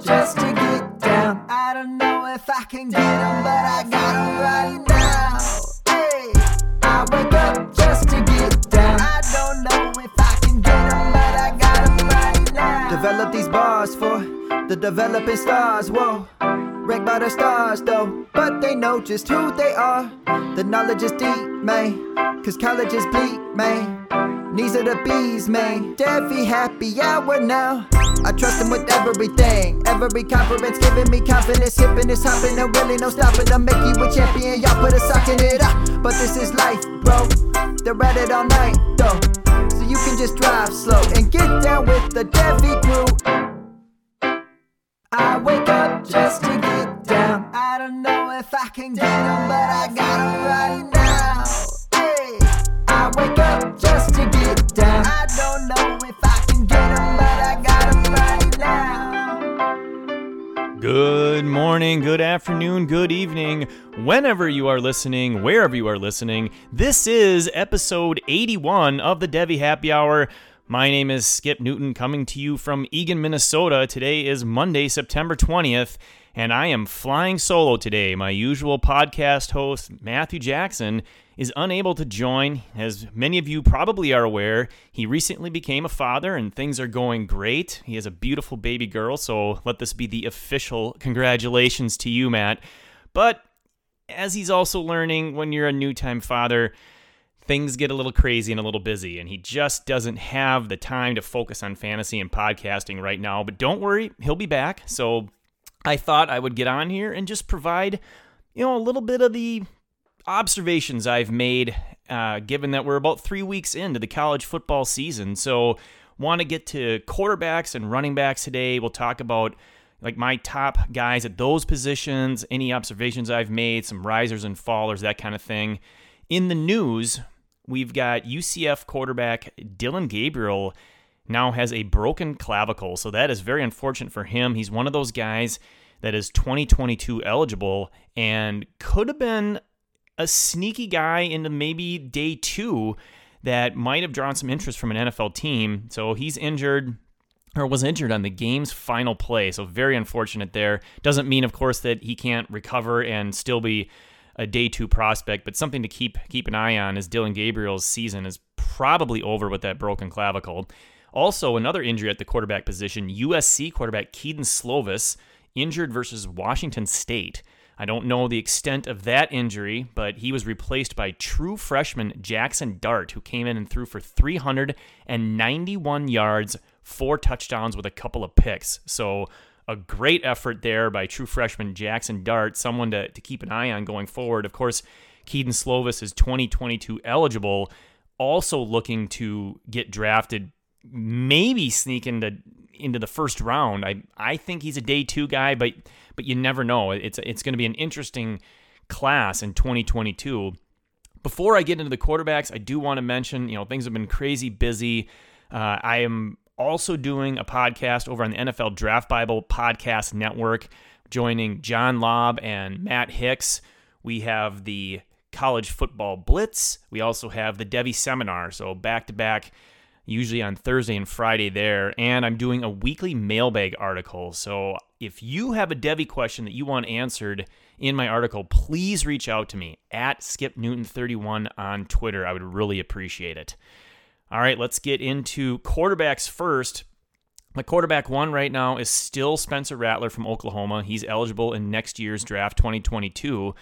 just to get down. I don't know if I can get them, but I got them right now. Hey, I wake up just to get down. I don't know if I can get them, but I got them right now. Develop these bars for the developing stars. Whoa. Ranked by the stars though, but they know just who they are. The knowledge is deep, man, cause college is bleak, man. Knees are the bees, man. Devy happy hour now. I trust him with everything. Every conference giving me confidence. Hipping is hopping and really no stopping. I'll make you a champion. Y'all put a sock in it up. But this is life, bro. They're at it all night, though. So you can just drive slow and get down with the Devy crew. I wake up just to get down. I don't know if I can get them, but I got them right now. Good morning, good afternoon, good evening, whenever you are listening, wherever you are listening. This is episode 81 of the Devy Happy Hour. My name is Skip Newton coming to you from Eagan, Minnesota. Today is Monday, September 20th, and I am flying solo today. My usual podcast host, Matthew Jackson, is unable to join. As many of you probably are aware, he recently became a father and things are going great. He has a beautiful baby girl, so let this be the official congratulations to you, Matt. But as he's also learning, when you're a new time father, things get a little crazy and a little busy, and he just doesn't have the time to focus on fantasy and podcasting right now. But don't worry, he'll be back. So I thought I would get on here and just provide, you know, a little bit of the observations I've made, uh, given that we're about three weeks into the college football season. So want to get to quarterbacks and running backs today. We'll talk about like my top guys at those positions, any observations I've made, some risers and fallers, that kind of thing. In the news, we've got UCF quarterback Dillon Gabriel now has a broken clavicle. So that is very unfortunate for him. He's one of those guys that is 2022 eligible and could have been a sneaky guy into maybe day two that might have drawn some interest from an NFL team. So he's injured or was injured on the game's final play. So very unfortunate there. Doesn't mean, of course, that he can't recover and still be a day two prospect, but something to keep keep an eye on is Dillon Gabriel's season is probably over with that broken clavicle. Also, another injury at the quarterback position, USC quarterback Kedon Slovis injured versus Washington State. I don't know the extent of that injury, but he was replaced by true freshman Jackson Dart, who came in and threw for 391 yards, four touchdowns with a couple of picks. So, a great effort there by true freshman Jackson Dart, someone to, to keep an eye on going forward. Of course, Kedon Slovis is 2022 eligible, also looking to get drafted, maybe sneak into into the first round. I I think he's a day two guy, but but you never know. It's it's going to be an interesting class in 2022. Before I get into the quarterbacks, I do want to mention, you know, things have been crazy busy. Uh, I am also doing a podcast over on the NFL Draft Bible Podcast Network, joining John Lobb and Matt Hicks. We have the College Football Blitz. We also have the Devi Seminar. So back to back, usually on Thursday and Friday there. And I'm doing a weekly mailbag article. So if you have a Devy question that you want answered in my article, please reach out to me at Skip Newton31 on Twitter. I would really appreciate it. All right, let's get into quarterbacks first. My quarterback one right now is still Spencer Rattler from Oklahoma. He's eligible in next year's draft 2022.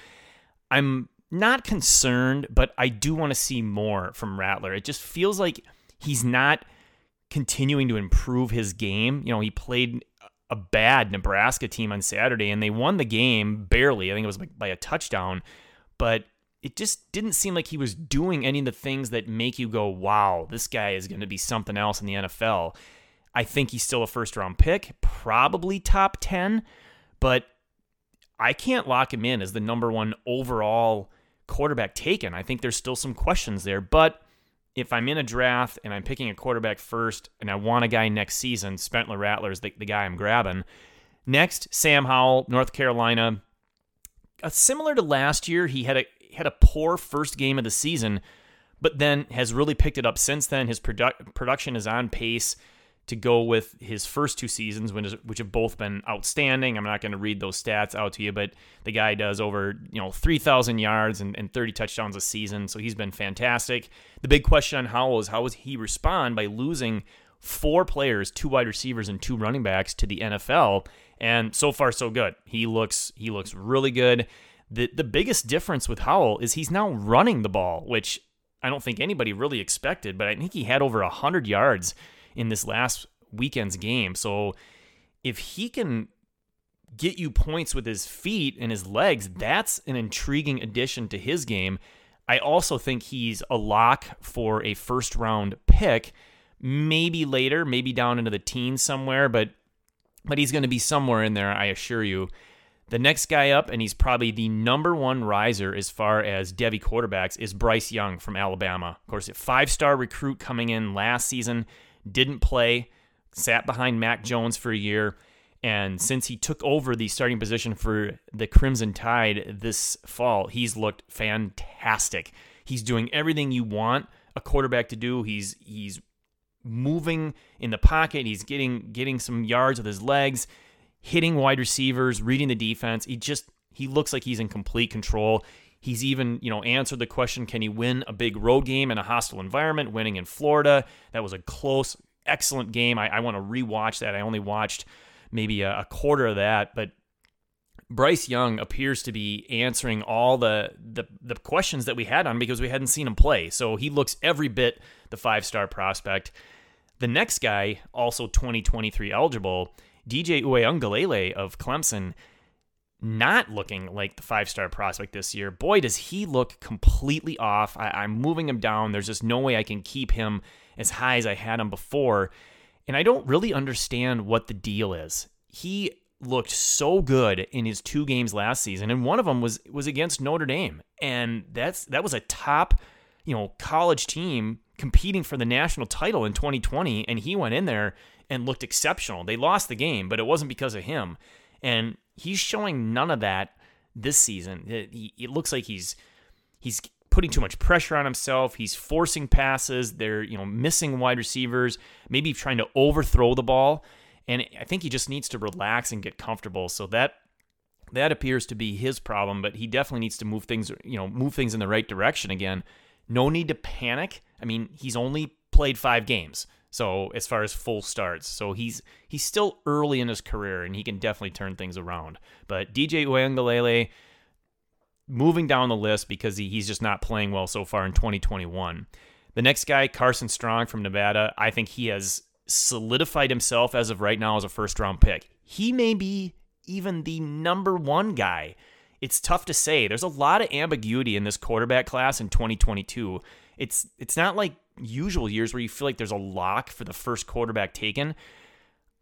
I'm not concerned, but I do want to see more from Rattler. It just feels like he's not continuing to improve his game. You know, he played a bad Nebraska team on Saturday and they won the game barely. I think it was by a touchdown, but it just didn't seem like he was doing any of the things that make you go, wow, this guy is going to be something else in the NFL. I think he's still a first round pick, probably top 10, but I can't lock him in as the number one overall quarterback taken. I think there's still some questions there, but if I'm in a draft and I'm picking a quarterback first and I want a guy next season, Spentler Rattler is the, the guy I'm grabbing. Next, Sam Howell, North Carolina. Uh, similar to last year, he had a had a poor first game of the season, but then has really picked it up since then. His produ- production is on pace to go with his first two seasons, which have both been outstanding. I'm not going to read those stats out to you, but the guy does over you know 3,000 yards and, and 30 touchdowns a season, so he's been fantastic. The big question on Howell is how does he respond by losing four players, two wide receivers and two running backs to the NFL, and so far so good. He looks he looks really good. The the biggest difference with Howell is he's now running the ball, which I don't think anybody really expected, but I think he had over 100 yards in this last weekend's game. So if he can get you points with his feet and his legs, that's an intriguing addition to his game. I also think he's a lock for a first round pick, maybe later, maybe down into the teens somewhere, but but he's going to be somewhere in there, I assure you. The next guy up, and he's probably the number one riser as far as Devy quarterbacks, is Bryce Young from Alabama. Of course, a five star recruit coming in last season, didn't play, sat behind Mac Jones for a year. And since he took over the starting position for the Crimson Tide this fall, he's looked fantastic. He's doing everything you want a quarterback to do. He's he's moving in the pocket. He's getting getting some yards with his legs, hitting wide receivers, reading the defense. He just he looks like he's in complete control. He's even, you know, answered the question, can he win a big road game in a hostile environment, winning in Florida? That was a close, excellent game. I, I want to rewatch that. I only watched maybe a, a quarter of that, but Bryce Young appears to be answering all the, the the questions that we had on because we hadn't seen him play. So he looks every bit the five star prospect. The next guy, also 2023 eligible, DJ Uiagalelei of Clemson, not looking like the five star prospect this year. Boy, does he look completely off. I, am moving him down. There's just no way I can keep him as high as I had him before. And I don't really understand what the deal is. He looked so good in his two games last season, and one of them was was against Notre Dame, and that's that was a top, you know, college team competing for the national title in 2020, and he went in there and looked exceptional. They lost the game, but it wasn't because of him. And he's showing none of that this season. It, it looks like he's he's putting too much pressure on himself. He's forcing passes. They're you know missing wide receivers, maybe trying to overthrow the ball. And I think he just needs to relax and get comfortable. So that that appears to be his problem, but he definitely needs to move things, you know, move things in the right direction again. No need to panic. I mean, he's only played five games. So as far as full starts, so he's he's still early in his career and he can definitely turn things around. But DJ Uiagalelei moving down the list because he, he's just not playing well so far in 2021. The next guy, Carson Strong from Nevada, I think he has solidified himself as of right now as a first round pick. He may be even the number one guy it's tough to say. There's a lot of ambiguity in this quarterback class in 2022. It's it's not like usual years where you feel like there's a lock for the first quarterback taken.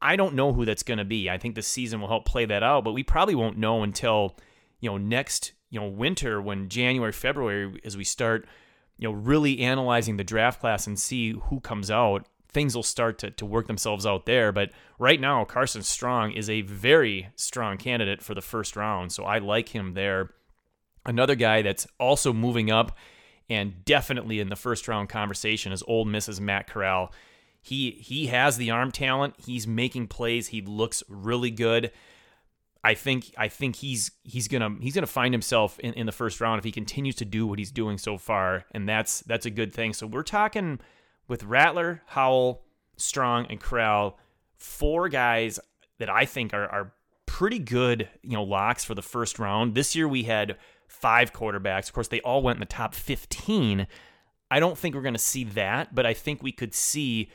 I don't know who that's going to be. I think the season will help play that out, but we probably won't know until you know next you know winter when January February as we start you know really analyzing the draft class and see who comes out things will start to, to work themselves out there. But right now, Carson Strong is a very strong candidate for the first round. So I like him there. Another guy that's also moving up and definitely in the first round conversation is Ole Miss's Matt Corral. He he has the arm talent. He's making plays. He looks really good. I think I think he's he's gonna he's gonna find himself in, in the first round if he continues to do what he's doing so far, and that's that's a good thing. So we're talking with Rattler, Howell, Strong, and Corral, four guys that I think are, are pretty good, you know, locks for the first round. This year we had five quarterbacks. Of course, they all went in the top 15. I don't think we're going to see that, but I think we could see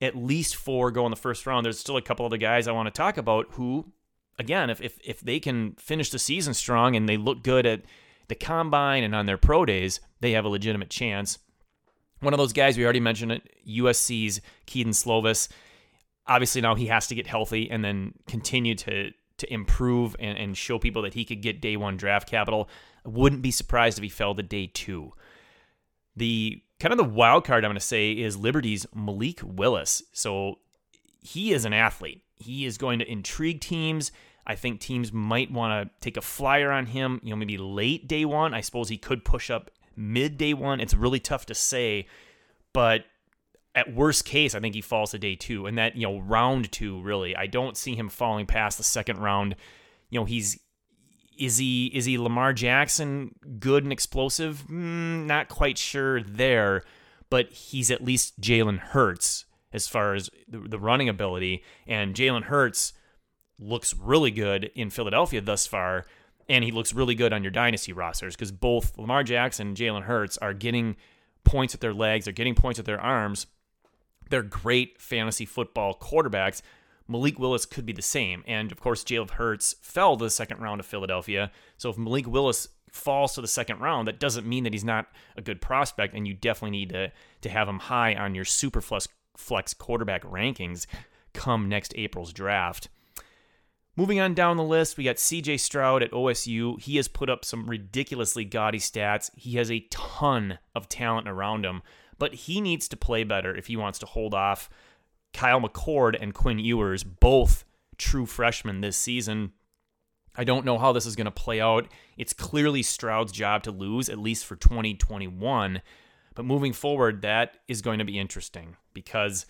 at least four go in the first round. There's still a couple other guys I want to talk about who, again, if, if, if they can finish the season strong and they look good at the combine and on their pro days, they have a legitimate chance. One of those guys we already mentioned it, USC's Kedon Slovis. Obviously now he has to get healthy and then continue to to improve and, and show people that he could get day one draft capital. I wouldn't be surprised if he fell to day two. The kind of the wild card I'm going to say is Liberty's Malik Willis. So he is an athlete. He is going to intrigue teams. I think teams might want to take a flyer on him, you know, maybe late day one. I suppose he could push up mid day one. It's really tough to say, but at worst case, I think he falls to day two, and that you know round two really. I don't see him falling past the second round. You know, he's is he is he Lamar Jackson good and explosive? Mm, not quite sure there, but he's at least Jalen Hurts as far as the, the running ability, and Jalen Hurts looks really good in Philadelphia thus far, and he looks really good on your dynasty rosters because both Lamar Jackson and Jalen Hurts are getting points with their legs, they're getting points with their arms. They're great fantasy football quarterbacks. Malik Willis could be the same. And of course, Jalen Hurts fell to the second round of Philadelphia. So if Malik Willis falls to the second round, that doesn't mean that he's not a good prospect. And you definitely need to, to have him high on your super flex, flex quarterback rankings come next April's draft. Moving on down the list, we got CJ Stroud at OSU. He has put up some ridiculously gaudy stats. He has a ton of talent around him, but he needs to play better if he wants to hold off Kyle McCord and Quinn Ewers, both true freshmen this season. I don't know how this is going to play out. It's clearly Stroud's job to lose, at least for 2021. But moving forward, that is going to be interesting because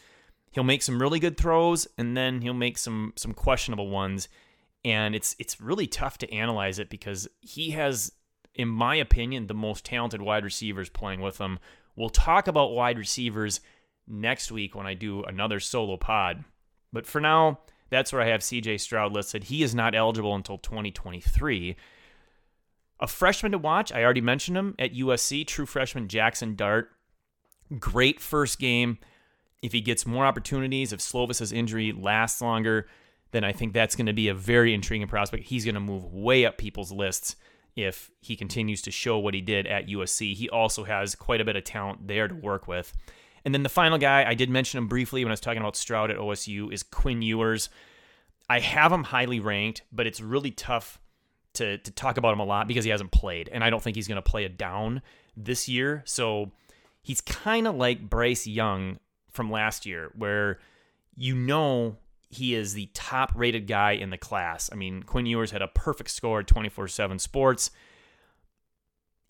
he'll make some really good throws and then he'll make some some questionable ones and it's it's really tough to analyze it because he has in my opinion the most talented wide receivers playing with him we'll talk about wide receivers next week when I do another solo pod. But for now that's where I have CJ Stroud listed. He is not eligible until 2023 a freshman to watch I already mentioned him at USC true freshman Jackson Dart. Great first game. If he gets more opportunities, if Slovis's injury lasts longer, then I think that's going to be a very intriguing prospect. He's going to move way up people's lists if he continues to show what he did at USC. He also has quite a bit of talent there to work with. And then the final guy, I did mention him briefly when I was talking about Stroud at OSU, is Quinn Ewers. I have him highly ranked, but it's really tough to, to talk about him a lot because he hasn't played. And I don't think he's going to play a down this year. So he's kind of like Bryce Young from last year where you know he is the top rated guy in the class. I mean, Quinn Ewers had a perfect score at 24 7 sports.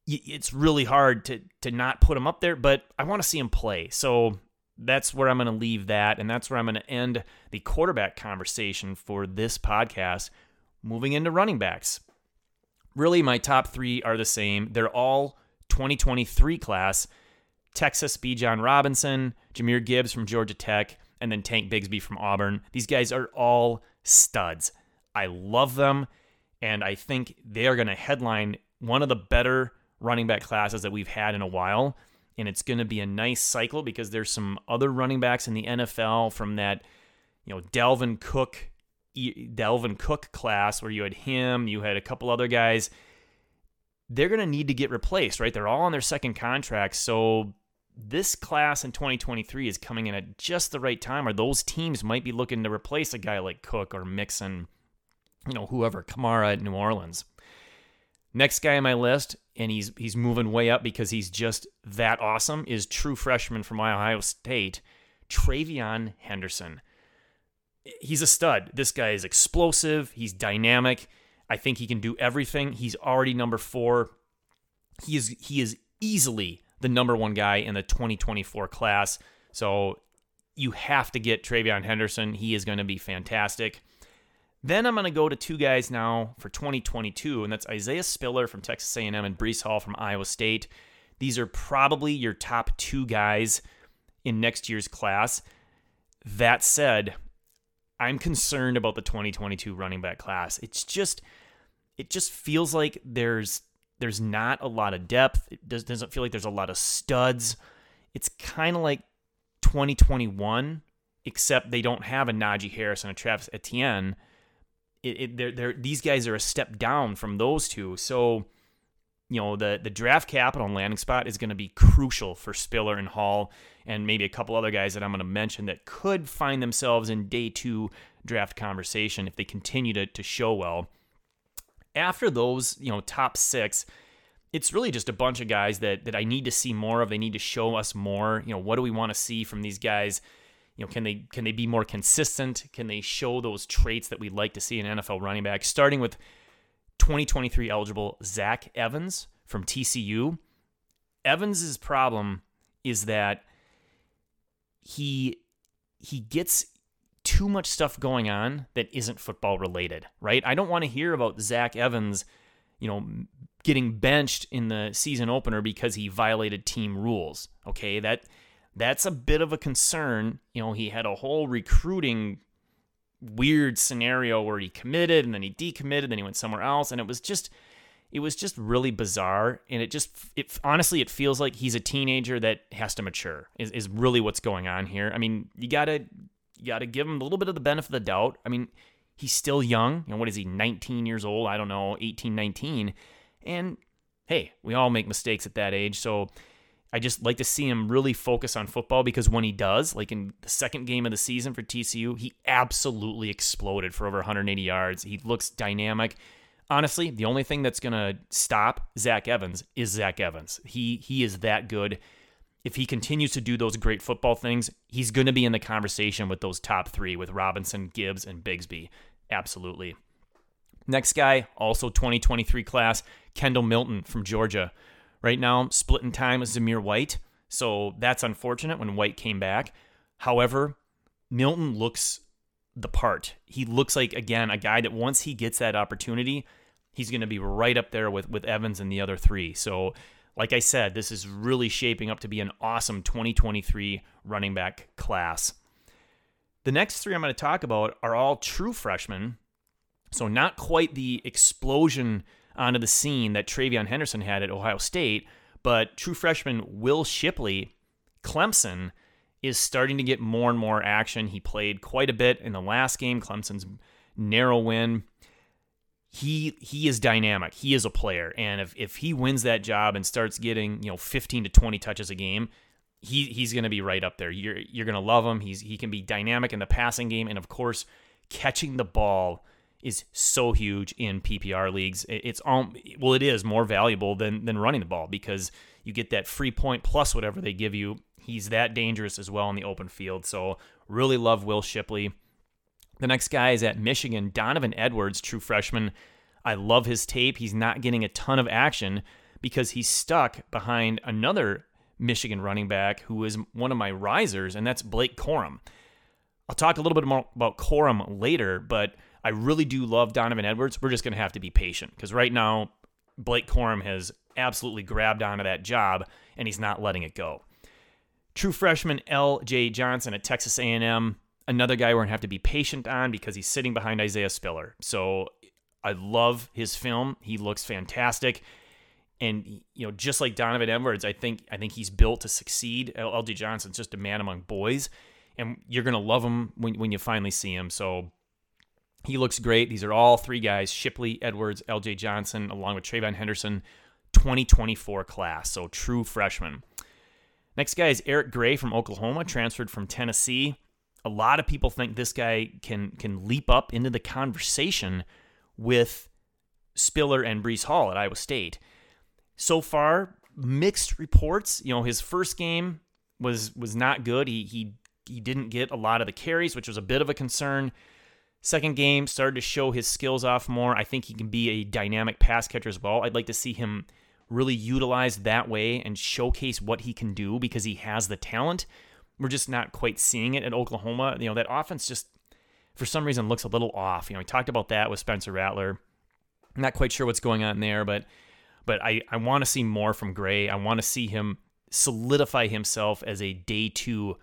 It's really hard to, to not put him up there, but I want to see him play. So that's where I'm going to leave that. And that's where I'm going to end the quarterback conversation for this podcast. Moving into running backs. Really, my top three are the same. They're all 2023 class. Texas Bijan Robinson, Jahmyr Gibbs from Georgia Tech, and then Tank Bigsby from Auburn. These guys are all studs. I love them, and I think they are going to headline one of the better running back classes that we've had in a while. And it's going to be a nice cycle because there's some other running backs in the NFL from that, you know, Dalvin Cook, Dalvin Cook class where you had him, you had a couple other guys. They're going to need to get replaced, right? They're all on their second contract, so this class in 2023 is coming in at just the right time, or those teams might be looking to replace a guy like Cook or Mixon, you know, whoever, Kamara at New Orleans. Next guy on my list, and he's he's moving way up because he's just that awesome, is true freshman from Ohio State, TreVeyon Henderson. He's a stud. This guy is explosive. He's dynamic. I think he can do everything. He's already number four. He is he is easily the number one guy in the 2024 class. So you have to get TreVeyon Henderson. He is going to be fantastic. Then I'm going to go to two guys now for 2022, and that's Isaiah Spiller from Texas A&M and Breece Hall from Iowa State. These are probably your top two guys in next year's class. That said, I'm concerned about the 2022 running back class. It's just it just feels like there's there's not a lot of depth. It does, doesn't feel like there's a lot of studs. It's kind of like 2021, except they don't have a Najee Harris and a Travis Etienne. It, it, they're, they're, these guys are a step down from those two. So, you know, the, the draft capital and landing spot is going to be crucial for Spiller and Hall and maybe a couple other guys that I'm going to mention that could find themselves in day two draft conversation if they continue to, to show well after those, you know, top six, it's really just a bunch of guys that that I need to see more of. They need to show us more. You know, what do we want to see from these guys? You know, can they can they be more consistent? Can they show those traits that we'd like to see in NFL running back? Starting with 2023 eligible Zach Evans from TCU. Evans's problem is that he he gets too much stuff going on that isn't football related, right? I don't want to hear about Zach Evans, you know, getting benched in the season opener because he violated team rules. Okay, that that's a bit of a concern. You know, he had a whole recruiting weird scenario where he committed and then he decommitted, then he went somewhere else, and it was just it was just really bizarre and it just it honestly it feels like he's a teenager that has to mature is, is really what's going on here i mean you gotta you gotta give him a little bit of the benefit of the doubt i mean he's still young you know what is he 19 years old i don't know 18 19 and hey we all make mistakes at that age so I just like to see him really focus on football because when he does, like in the second game of the season for TCU, he absolutely exploded for over 180 yards. He looks dynamic honestly, the only thing that's going to stop Zach Evans is Zach Evans. He he is that good. If he continues to do those great football things, he's going to be in the conversation with those top three with Robinson, Gibbs, and Bigsby. Absolutely. Next guy, also 2023 class, Kendall Milton from Georgia. Right now, splitting time with Zamir White. So that's unfortunate when White came back. However, Milton looks the part. He looks like again a guy that once he gets that opportunity, he's going to be right up there with with Evans and the other three. So, like I said, this is really shaping up to be an awesome 2023 running back class. The next three I'm going to talk about are all true freshmen. So, not quite the explosion onto the scene that TreVeyon Henderson had at Ohio State, but true freshman Will Shipley, Clemson, is starting to get more and more action. He played quite a bit in the last game, Clemson's narrow win. He he is dynamic. He is a player, and if, if he wins that job and starts getting you know 15 to 20 touches a game, he he's going to be right up there. You're you're going to love him. He's he can be dynamic in the passing game, and of course, catching the ball is so huge in PPR leagues. It's all well, it is more valuable than than running the ball because you get that free point plus whatever they give you He's that dangerous as well in the open field. So really love Will Shipley. The next guy is at Michigan, Donovan Edwards, true freshman. I love his tape. He's not getting a ton of action because he's stuck behind another Michigan running back who is one of my risers, and that's Blake Corum. I'll talk a little bit more about Corum later, but I really do love Donovan Edwards. We're just going to have to be patient because right now, Blake Corum has absolutely grabbed onto that job and he's not letting it go. True freshman L.J. Johnson at Texas A&M, another guy we're gonna have to be patient on because he's sitting behind Isaiah Spiller. So I love his film. He looks fantastic. And you know, just like Donovan Edwards, I think I think he's built to succeed. L.J. Johnson's just a man among boys, and you're gonna love him when when you finally see him. So he looks great. These are all three guys: Shipley, Edwards, L.J. Johnson, along with TreVeyon Henderson, 2024 class. So true freshman. Next guy is Eric Gray from Oklahoma, transferred from Tennessee. A lot of people think this guy can can leap up into the conversation with Spiller and Breece Hall at Iowa State. So far, mixed reports. You know, his first game was was not good. He he he didn't get a lot of the carries, which was a bit of a concern. Second game started to show his skills off more. I think he can be a dynamic pass catcher as well. I'd like to see him really utilized that way and showcase what he can do because he has the talent. We're just not quite seeing it at Oklahoma. You know, that offense just for some reason looks a little off. You know, we talked about that with Spencer Rattler. I'm not quite sure what's going on there, but but I, I want to see more from Gray. I want to see him solidify himself as a day two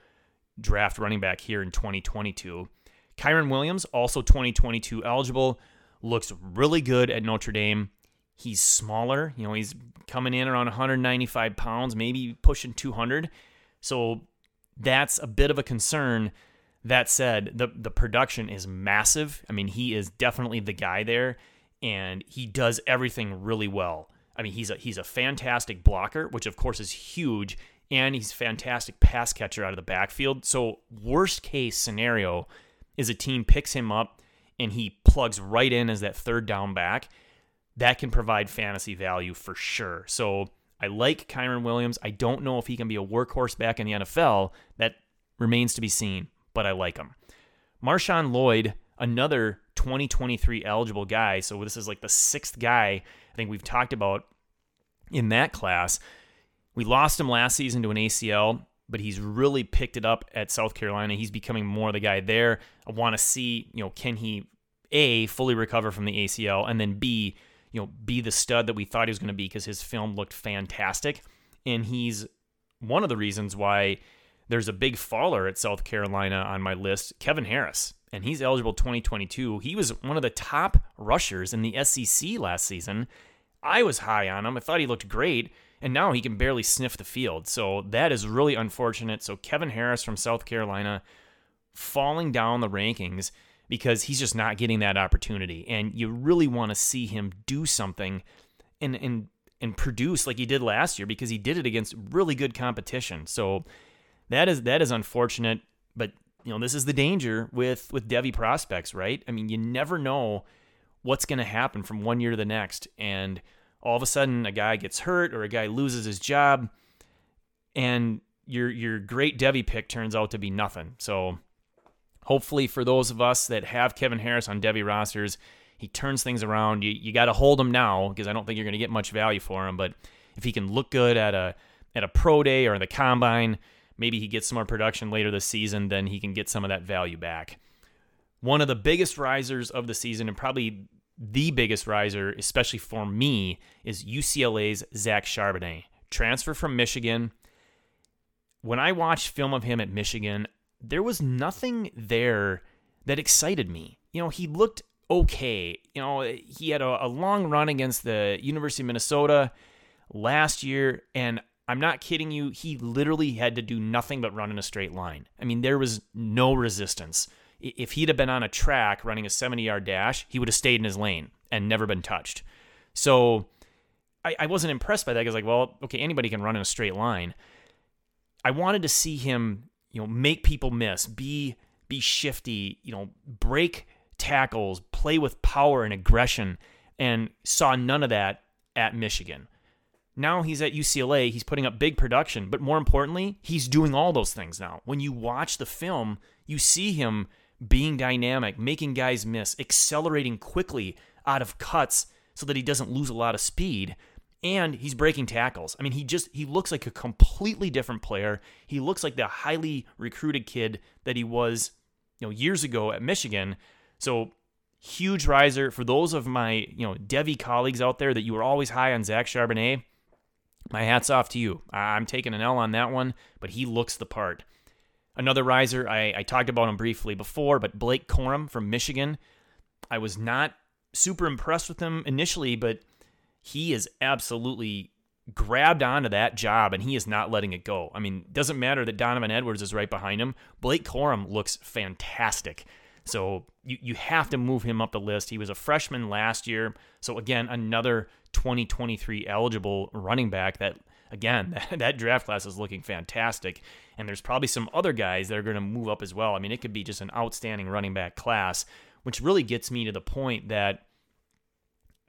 draft running back here in 2022. Kyren Williams, also 2022 eligible, looks really good at Notre Dame. He's smaller. You know, he's coming in around 195 pounds, maybe pushing 200. So that's a bit of a concern. That said, the the production is massive. I mean, he is definitely the guy there, and he does everything really well. I mean, he's a he's a fantastic blocker, which of course is huge, and he's a fantastic pass catcher out of the backfield. So worst case scenario is a team picks him up and he plugs right in as that third down back that can provide fantasy value for sure. So I like Kyren Williams. I don't know if he can be a workhorse back in the NFL. That remains to be seen, but I like him. Marshawn Lloyd, another 2023 eligible guy. So this is like the sixth guy I think we've talked about in that class. We lost him last season to an ACL, but he's really picked it up at South Carolina. He's becoming more the guy there. I want to see, you know, can he a fully recover from the ACL and then B, you know, be the stud that we thought he was going to be because his film looked fantastic, and he's one of the reasons why there's a big faller at South Carolina on my list, Kevin Harris, and he's eligible 2022. He was one of the top rushers in the SEC last season. I was high on him. I thought he looked great, and now he can barely sniff the field. So that is really unfortunate. So Kevin Harris from South Carolina falling down the rankings because he's just not getting that opportunity. And you really want to see him do something and and and produce like he did last year because he did it against really good competition. So that is that is unfortunate, but you know, this is the danger with with Devy prospects, right? I mean, you never know what's going to happen from one year to the next and all of a sudden a guy gets hurt or a guy loses his job and your your great Devy pick turns out to be nothing. So hopefully for those of us that have Kevin Harris on Devy rosters, he turns things around. You you got to hold him now because I don't think you're going to get much value for him, but if he can look good at a at a pro day or the combine, maybe he gets some more production later this season, then he can get some of that value back. One of the biggest risers of the season, and probably the biggest riser, especially for me, is UCLA's Zach Charbonnet. Transfer from Michigan. When I watched film of him at Michigan, there was nothing there that excited me. You know, he looked okay. You know, he had a, a long run against the University of Minnesota last year, and I'm not kidding you. He literally had to do nothing but run in a straight line. I mean, there was no resistance. If he'd have been on a track running a 70 yard dash, he would have stayed in his lane and never been touched. So I, I wasn't impressed by that. I was like, well, okay, anybody can run in a straight line. I wanted to see him, you know, make people miss, be be shifty, you know, break tackles, play with power and aggression, and saw none of that at Michigan. Now he's at UCLA, he's putting up big production, but more importantly, he's doing all those things now. When you watch the film, you see him being dynamic, making guys miss, accelerating quickly out of cuts so that he doesn't lose a lot of speed, and he's breaking tackles. I mean, he just he looks like a completely different player. He looks like the highly recruited kid that he was, you know, years ago at Michigan. So huge riser for those of my, you know, Devy colleagues out there that you were always high on Zach Charbonnet my hat's off to you. I'm taking an L on that one, but he looks the part. Another riser, I, I talked about him briefly before, but Blake Corum from Michigan. I was not super impressed with him initially, but he is absolutely grabbed onto that job and he is not letting it go. I mean, doesn't matter that Donovan Edwards is right behind him. Blake Corum looks fantastic. So you, you have to move him up the list. He was a freshman last year. So again, another 2023 eligible running back that again, that, that draft class is looking fantastic. And there's probably some other guys that are going to move up as well. I mean, it could be just an outstanding running back class, which really gets me to the point that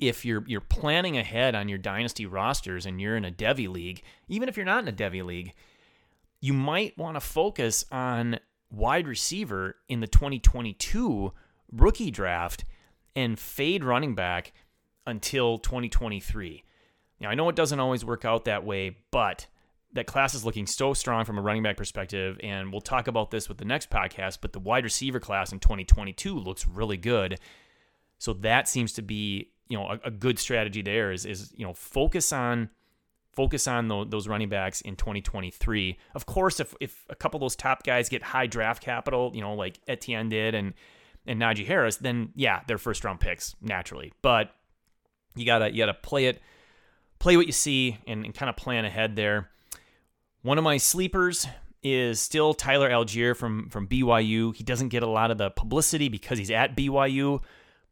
if you're you're planning ahead on your dynasty rosters and you're in a Devy league, even if you're not in a Devy league, you might want to focus on wide receiver in the 2022 rookie draft and fade running back until 2023. Now, I know it doesn't always work out that way, but that class is looking so strong from a running back perspective. And we'll talk about this with the next podcast, but the wide receiver class in 2022 looks really good. So that seems to be, you know, a, a good strategy there is, is, you know, focus on focus on the, those running backs in 2023. Of course, if, if a couple of those top guys get high draft capital, you know, like Etienne did and and Najee Harris, then yeah, they're first round picks naturally. But you gotta you gotta play it, play what you see, and, and kind of plan ahead there. One of my sleepers is still Tyler Allgeier from from BYU. He doesn't get a lot of the publicity because he's at BYU,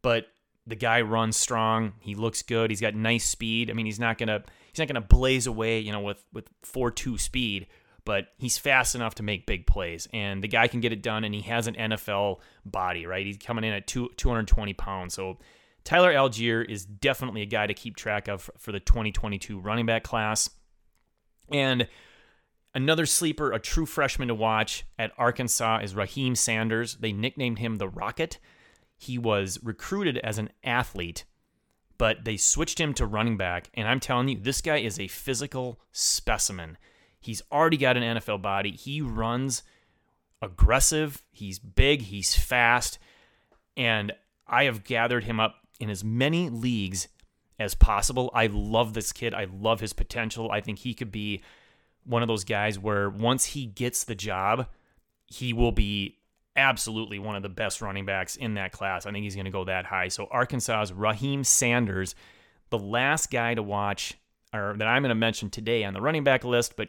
but the guy runs strong. He looks good. He's got nice speed. I mean, he's not gonna he's not gonna blaze away, you know, with with four two speed, but he's fast enough to make big plays. And the guy can get it done. And he has an NFL body, right? He's coming in at two 220 pounds, so Tyler Allgeier is definitely a guy to keep track of for the 2022 running back class. And another sleeper, a true freshman to watch at Arkansas is Raheem Sanders. They nicknamed him the Rocket. He was recruited as an athlete, but they switched him to running back. And I'm telling you, this guy is a physical specimen. He's already got an NFL body. He runs aggressive, he's big, he's fast, and I have gathered him up in as many leagues as possible. I love this kid. I love his potential. I think he could be one of those guys where once he gets the job, he will be absolutely one of the best running backs in that class. I think he's going to go that high. So Arkansas's Raheem Sanders, the last guy to watch or that I'm going to mention today on the running back list, but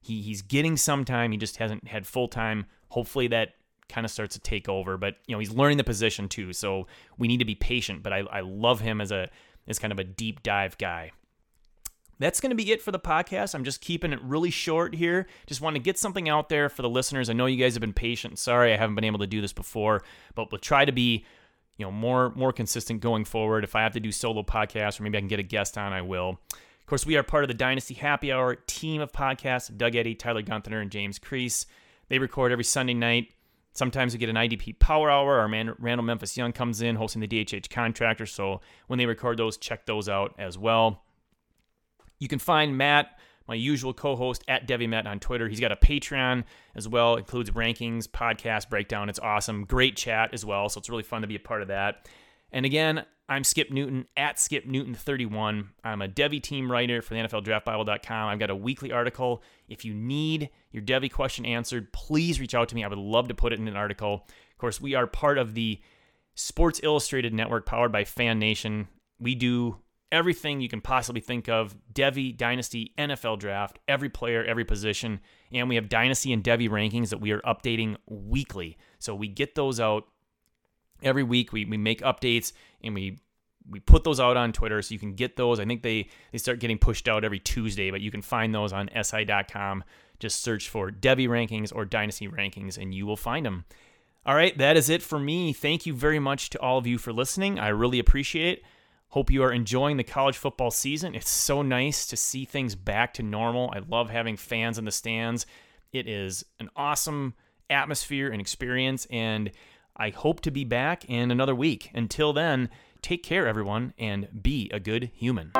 he he's getting some time. He just hasn't had full time. Hopefully that kind of starts to take over. But you know he's learning the position too, so we need to be patient. But I, I love him as a as kind of a deep dive guy. That's going to be it for the podcast. I'm just keeping it really short here. Just want to get something out there for the listeners. I know you guys have been patient. Sorry I haven't been able to do this before, but we'll try to be you know more more consistent going forward. If I have to do solo podcasts or maybe I can get a guest on, I will. Of course, we are part of the Dynasty Happy Hour team of podcasts Doug Eddy, Tyler Gunther, and James Crease. They record every Sunday night. Sometimes we get an IDP Power Hour. Our man Randall Memphis Young comes in hosting the DHH Contractor. So when they record those, check those out as well. You can find Matt, my usual co-host, at DevyMatt on Twitter. He's got a Patreon as well. It includes rankings, podcast breakdown. It's awesome. Great chat as well. So it's really fun to be a part of that. And again, I'm Skip Newton at Skip Newton31. I'm a Devy team writer for the NFL NFLDraftBible.com. I've got a weekly article. If you need your Devy question answered, please reach out to me. I would love to put it in an article. Of course, we are part of the Sports Illustrated network powered by Fan Nation. We do everything you can possibly think of Devy, Dynasty, NFL Draft, every player, every position. And we have Dynasty and Devy rankings that we are updating weekly. So we get those out every week we, we make updates and we we put those out on Twitter so you can get those. I think they they start getting pushed out every Tuesday, but you can find those on si.com. Just search for Devy rankings or Dynasty rankings and you will find them. All right, that is it for me. Thank you very much to all of you for listening. I really appreciate it. Hope you are enjoying the college football season. It's so nice to see things back to normal. I love having fans in the stands. It is an awesome atmosphere and experience and I hope to be back in another week. Until then, take care, everyone, and be a good human.